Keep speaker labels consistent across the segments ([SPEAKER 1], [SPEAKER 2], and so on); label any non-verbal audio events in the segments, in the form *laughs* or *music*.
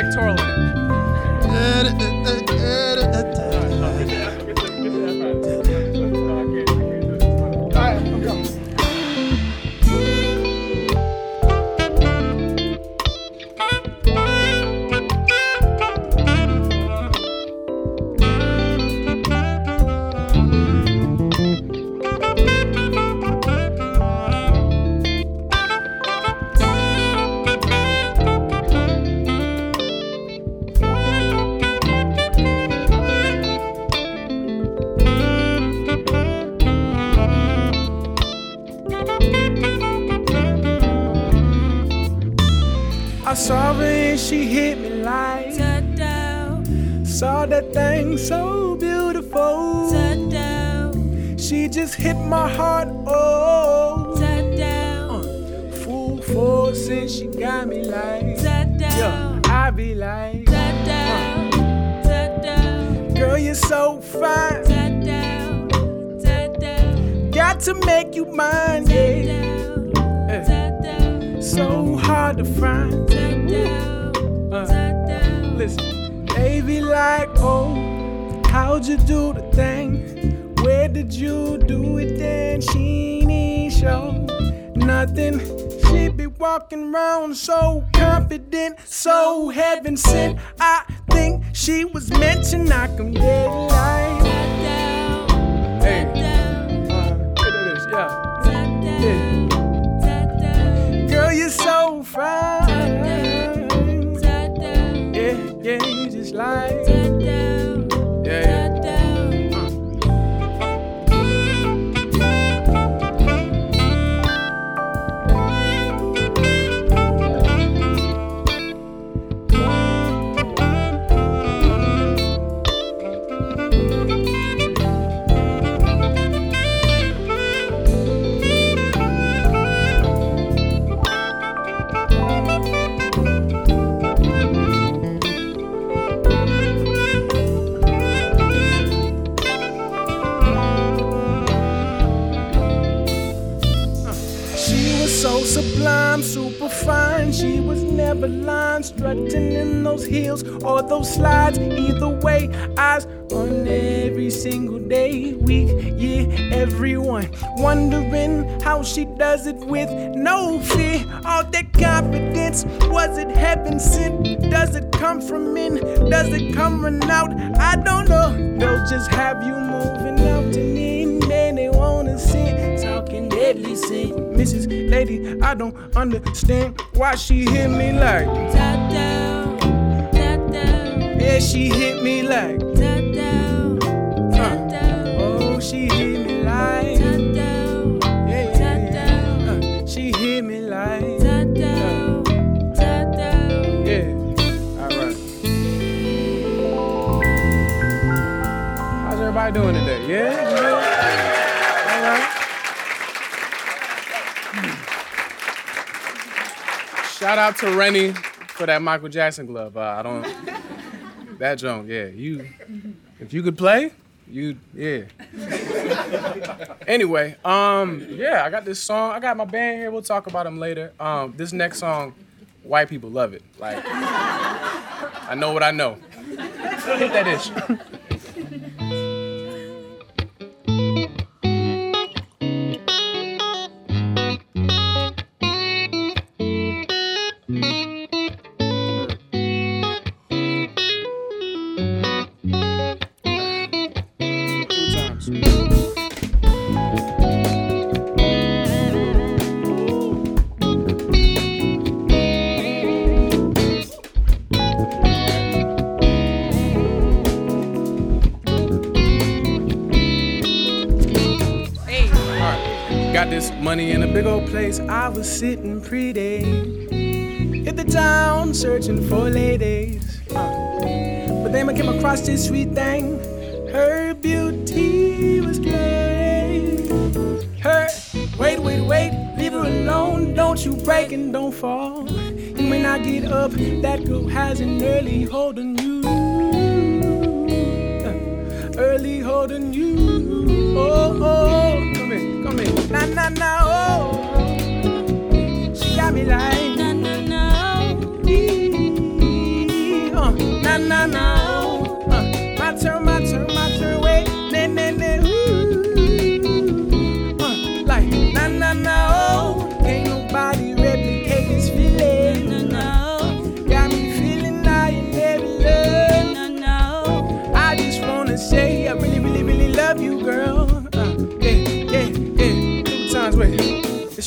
[SPEAKER 1] pectoral
[SPEAKER 2] saw her and she hit me like
[SPEAKER 3] Touchdown,
[SPEAKER 2] Saw that thing so beautiful.
[SPEAKER 3] touchdown,
[SPEAKER 2] She just hit my heart, oh.
[SPEAKER 3] touchdown, uh,
[SPEAKER 2] Full force and she got me like
[SPEAKER 3] touchdown,
[SPEAKER 2] I be like,
[SPEAKER 3] touchdown, uh, touchdown,
[SPEAKER 2] girl, you're so fine.
[SPEAKER 3] touchdown, touchdown,
[SPEAKER 2] Got to make you mine, yeah. So hard to find. Uh. Listen, be like, oh, how'd you do the thing? Where did you do it then? She ain't show nothing. She be walking around so confident, so heaven sent. I think she was meant to knock 'em dead like. Hey. Uh, you know this, yeah. Girl, you're so fine. Yeah, yeah, just like. Slides. Either way, eyes on every single day, week, year, everyone wondering how she does it with no fear. All that confidence, was it heaven sent? Does it come from in? Does it come run out? I don't know. They'll just have you moving out to need, man. They wanna see talking deadly sin. Mrs. Lady, I don't understand why she hit me like. Yeah, she hit me like. Oh, she hit me like. Yeah. Uh, she hit me like. Yeah. All right. How's everybody doing today? Yeah. yeah? All right. Shout out to Rennie for that Michael Jackson glove. Uh, I don't. That joint, yeah. You, if you could play, you, yeah. Anyway, um, yeah, I got this song. I got my band here. We'll talk about them later. Um, this next song, white people love it. Like, I know what I know. Hit that. Money in a big old place. I was sitting pretty. Hit the town searching for ladies. Uh, But then I came across this sweet thing. Her beauty was glowing. Her, wait, wait, wait, leave her alone. Don't you break and don't fall. You may not get up. That girl has an early hold on you. Uh, Early hold on you. Oh, oh, come here. Nah, nah, nah, oh. She got me like.
[SPEAKER 3] No, no, no.
[SPEAKER 2] Uh, na na na. Uh, my turn, my turn, my turn. Wait, na na na. Ooh. Uh, like na na na. Oh,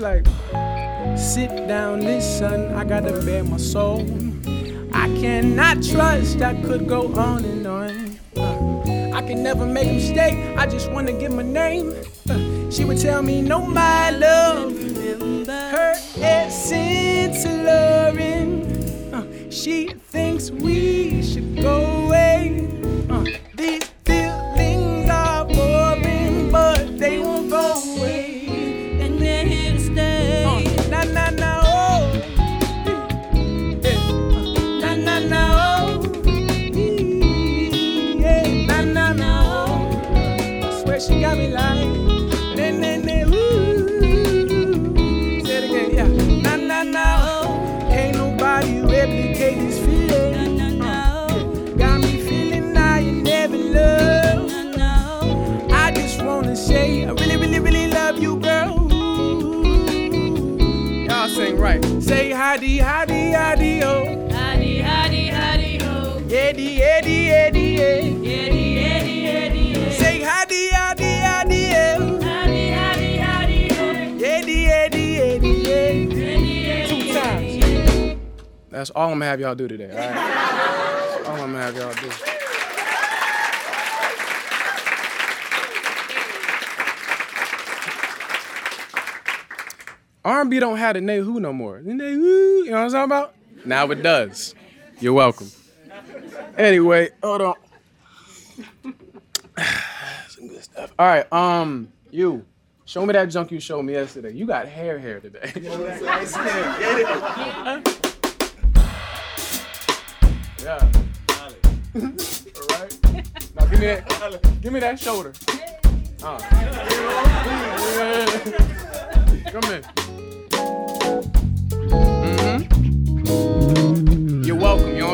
[SPEAKER 2] Like, sit down, listen. I gotta bear my soul. I cannot trust. I could go on and on. Uh, I can never make a mistake. I just wanna give my name. Uh, she would tell me, no, my love her essence alluring. Uh, she thinks sing right. Say howdy, howdy, howdy, oh.
[SPEAKER 3] Howdy, howdy, howdy, ho.
[SPEAKER 2] Eddie, Eddie, Eddie, Eddie.
[SPEAKER 3] Eddie, Eddie, Eddie, Eddie.
[SPEAKER 2] Say howdy, howdy, howdy, oh.
[SPEAKER 3] Howdy, howdy, howdy, ho.
[SPEAKER 2] Eddie, Eddie, Eddie, Eddie.
[SPEAKER 3] Eddie, Eddie,
[SPEAKER 2] Two times. That's all I'm gonna have y'all do today, all right? That's all I'm gonna have y'all do. R&B don't have the nay who no more. The nay who, you know what I'm talking about? Now it does. You're welcome. Anyway, hold on. *sighs* Some good stuff. All right, um, you. Show me that junk you showed me yesterday. You got hair hair today. *laughs* Yeah. *laughs* All right. Now give me that. Give me that shoulder. Uh. *laughs* Come here.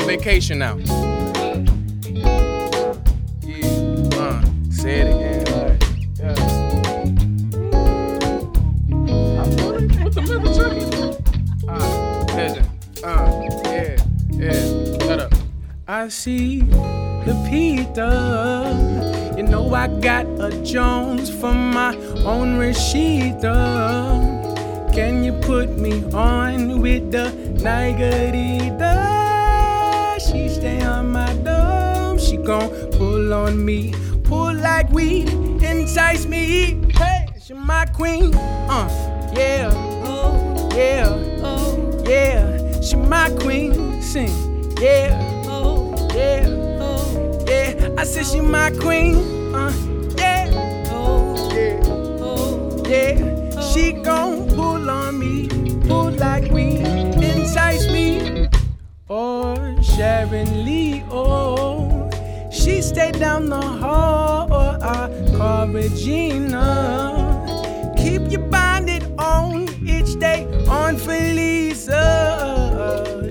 [SPEAKER 2] On vacation now. Yeah. Uh. Say it again. I see the Peter. You know I got a Jones for my own Rashida. Can you put me on with the Nigerita? She stay on my dome. She gon' pull on me, pull like weed, entice me. Hey, she my queen. Uh, yeah,
[SPEAKER 3] oh,
[SPEAKER 2] yeah.
[SPEAKER 3] oh,
[SPEAKER 2] Yeah, she my queen. Sing, yeah,
[SPEAKER 3] oh,
[SPEAKER 2] yeah,
[SPEAKER 3] oh,
[SPEAKER 2] yeah. I said she my queen. Uh, yeah,
[SPEAKER 3] oh,
[SPEAKER 2] yeah,
[SPEAKER 3] oh.
[SPEAKER 2] yeah. She gon' pull on me, pull like Sharon Lee, oh, she stayed down the hall. Or I call Regina. Keep you bonded on each day on Felisa.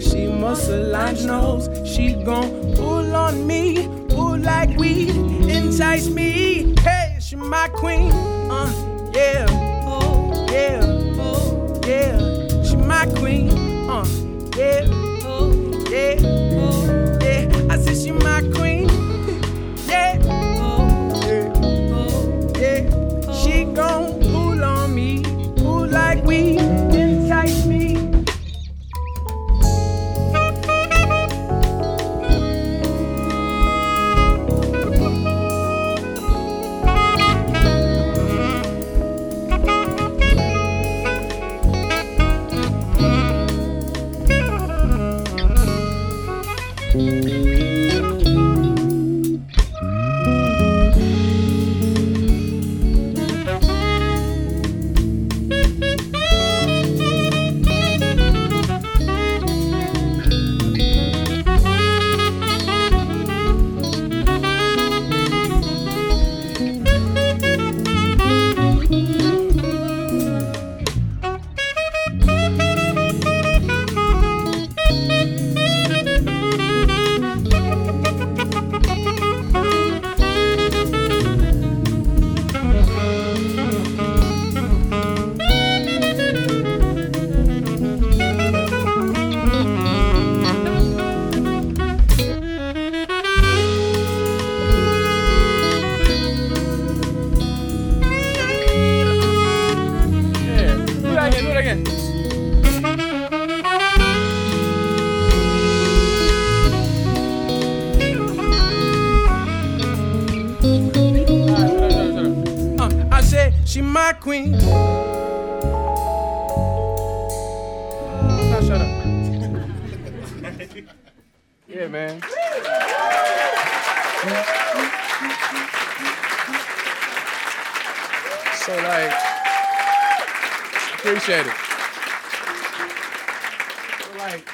[SPEAKER 2] She must muscle knows she gon' pull on me, pull like weed, entice me. Hey, she my queen, uh, yeah,
[SPEAKER 3] oh,
[SPEAKER 2] yeah,
[SPEAKER 3] oh,
[SPEAKER 2] yeah. She my queen, queen.
[SPEAKER 1] Shut up. *laughs* yeah, man. So like, appreciate it. Like,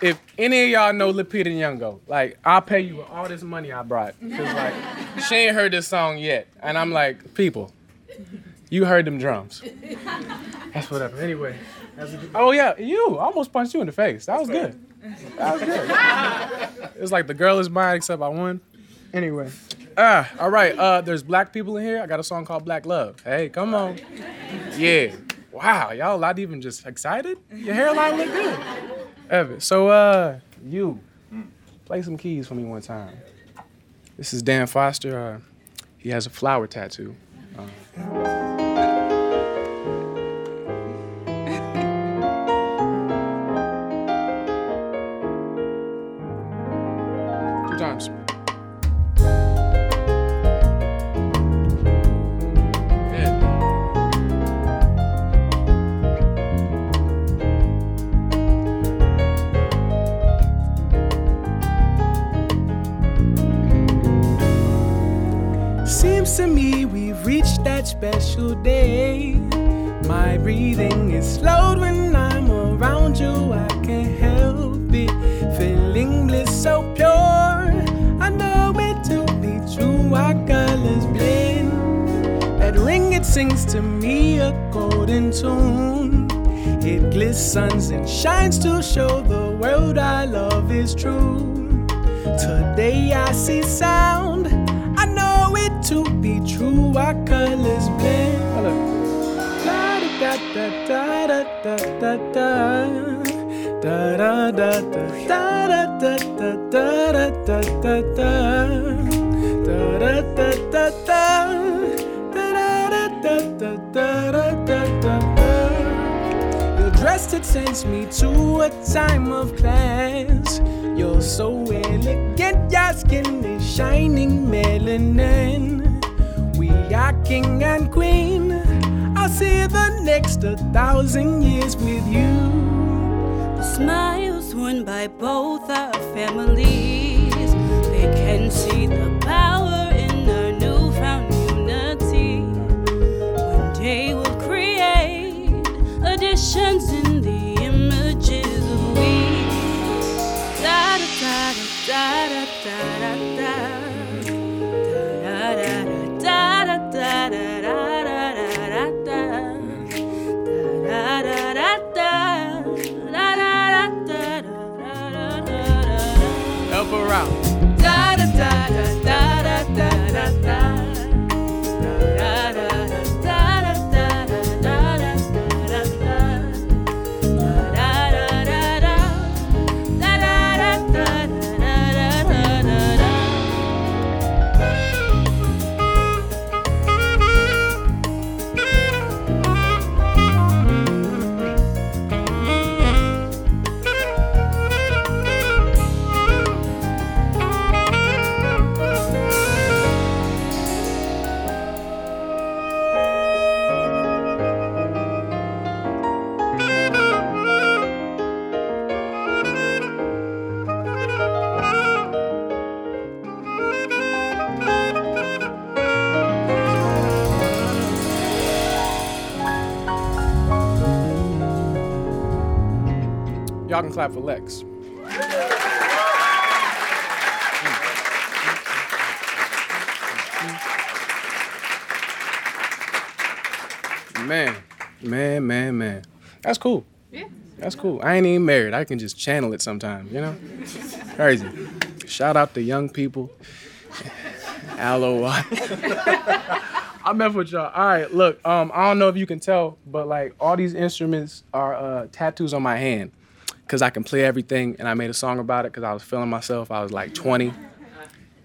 [SPEAKER 1] if any of y'all know Lupita Nyong'o, like I'll pay you all this money I brought, cause like she ain't heard this song yet, and I'm like, people, you heard them drums. *laughs* That's whatever. Anyway. that's good- oh yeah, you I almost punched you in the face. That was good. That was good. *laughs* it was like the girl is mine except I won. Anyway. Ah, all right. Uh, there's black people in here. I got a song called Black Love. Hey, come on. Yeah. Wow, y'all not even just excited? Your hairline look good. Evan. So uh, you play some keys for me one time. This is Dan Foster. Uh, he has a flower tattoo. Two
[SPEAKER 2] special day. My breathing is slowed when I'm around you. I can't help it. Feeling bliss so pure. I know it to be true. Our colors blend. That ring it sings to me a golden tune. It glistens and shines to show the world our love is true. Today I see sound. I know it to be true. Our colors da da da da da. Da da da da da da da da da da da. Da da da da da. Da da da da da. Your dress that sends me to a time of class. You're so elegant, your skin is shining melanin. We are king and queen. I'll see the next a thousand years with you.
[SPEAKER 3] The smiles worn by both our families, they can see the power in our newfound unity. One day we'll create additions in the images of we. Da da da da da da.
[SPEAKER 2] Y'all can clap for Lex. Man, man, man, man. That's cool.
[SPEAKER 3] Yeah.
[SPEAKER 2] That's cool. I ain't even married. I can just channel it sometimes, you know? Crazy. Shout out to young people. *laughs* Aloe. *laughs* I mess with y'all. All right, look. Um, I don't know if you can tell, but like all these instruments are uh, tattoos on my hand, cause I can play everything. And I made a song about it, cause I was feeling myself. I was like 20,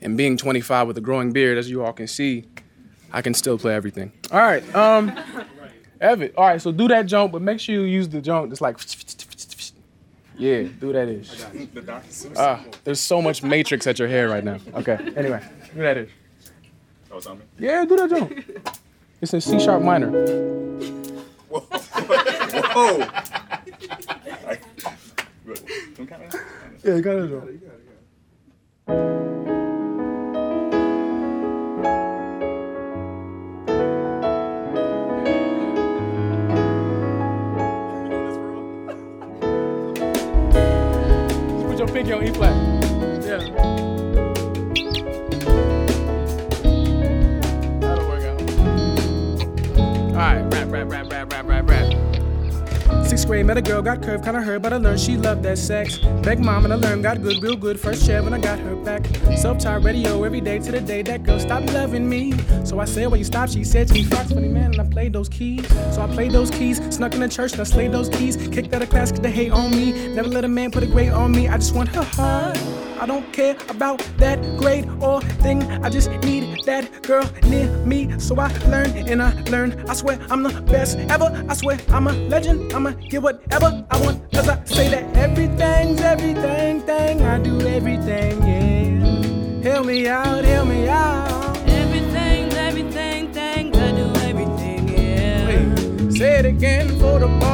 [SPEAKER 2] and being 25 with a growing beard, as you all can see, I can still play everything. All right. Um, Evan. All right. So do that jump, but make sure you use the jump that's like. Yeah, do that ish. Ah, there's so much matrix at your hair right now. Okay. Anyway, do that ish.
[SPEAKER 4] Oh, it's on me.
[SPEAKER 2] Yeah, do that jump. It's in C sharp minor.
[SPEAKER 4] Whoa. *laughs* I- Don't count me.
[SPEAKER 2] Yeah, you got it. Just *laughs* Put your pinky on E flat. Yeah. That'll work out. All right, rap, rap, rap, rap. Sixth grade, met a girl, got curved, kinda hurt, but I learned she loved that sex. Begged mom and I learned, got good, real good. First chair when I got her back. Self-taught radio every day to the day that girl stopped loving me. So I said, well, you stop. She said me, Fox, funny man, and I played those keys. So I played those keys, snuck in the church, and I slayed those keys. Kicked out of class, cause they hate on me. Never let a man put a grade on me. I just want her heart. I don't care about that grade or thing. I just need that girl near me. So I learn and I learn. I swear I'm the best ever. I swear I'm a legend. I'ma get whatever I want. Cause I say that everything's everything. Thing. I do everything, yeah. Help me out, help me out.
[SPEAKER 3] Everything, everything, thing, I do everything, yeah.
[SPEAKER 2] Wait, say it again for the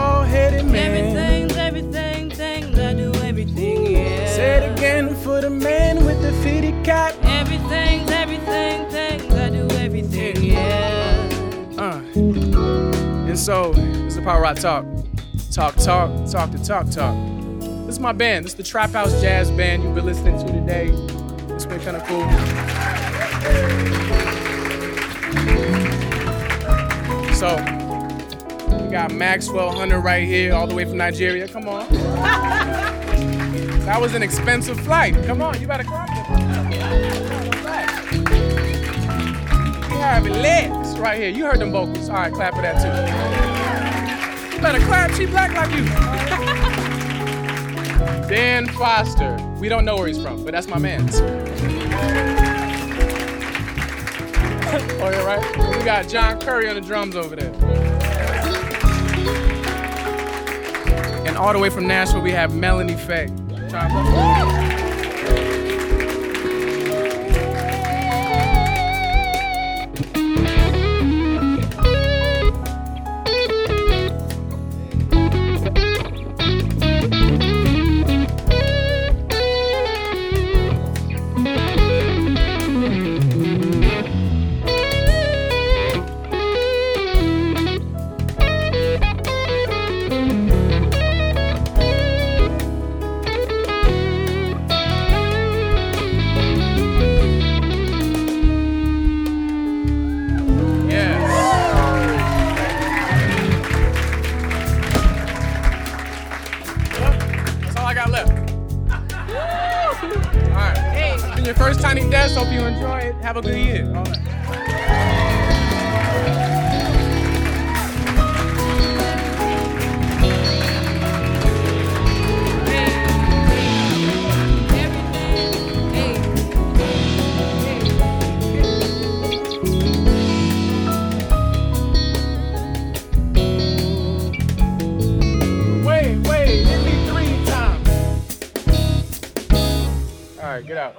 [SPEAKER 3] Everything, everything, thing, I do everything, yeah.
[SPEAKER 2] Uh. And so, this is the Power Rock Talk. Talk, talk, talk to talk, talk. This is my band. This is the Trap House Jazz Band you've been listening to today. It's been kind of cool. So, we got Maxwell Hunter right here, all the way from Nigeria. Come on. *laughs* That was an expensive flight. Come on, you better clap. We have legs right here. You heard them vocals. All right, clap for that too. You better clap. She black like you. *laughs* Dan Foster. We don't know where he's from, but that's my man. *laughs* oh yeah, right. We got John Curry on the drums over there. And all the way from Nashville, we have Melanie Faye. All I got left. All right. on your first Tiny Desk. Hope you enjoy it. Have a good year. All right, get out.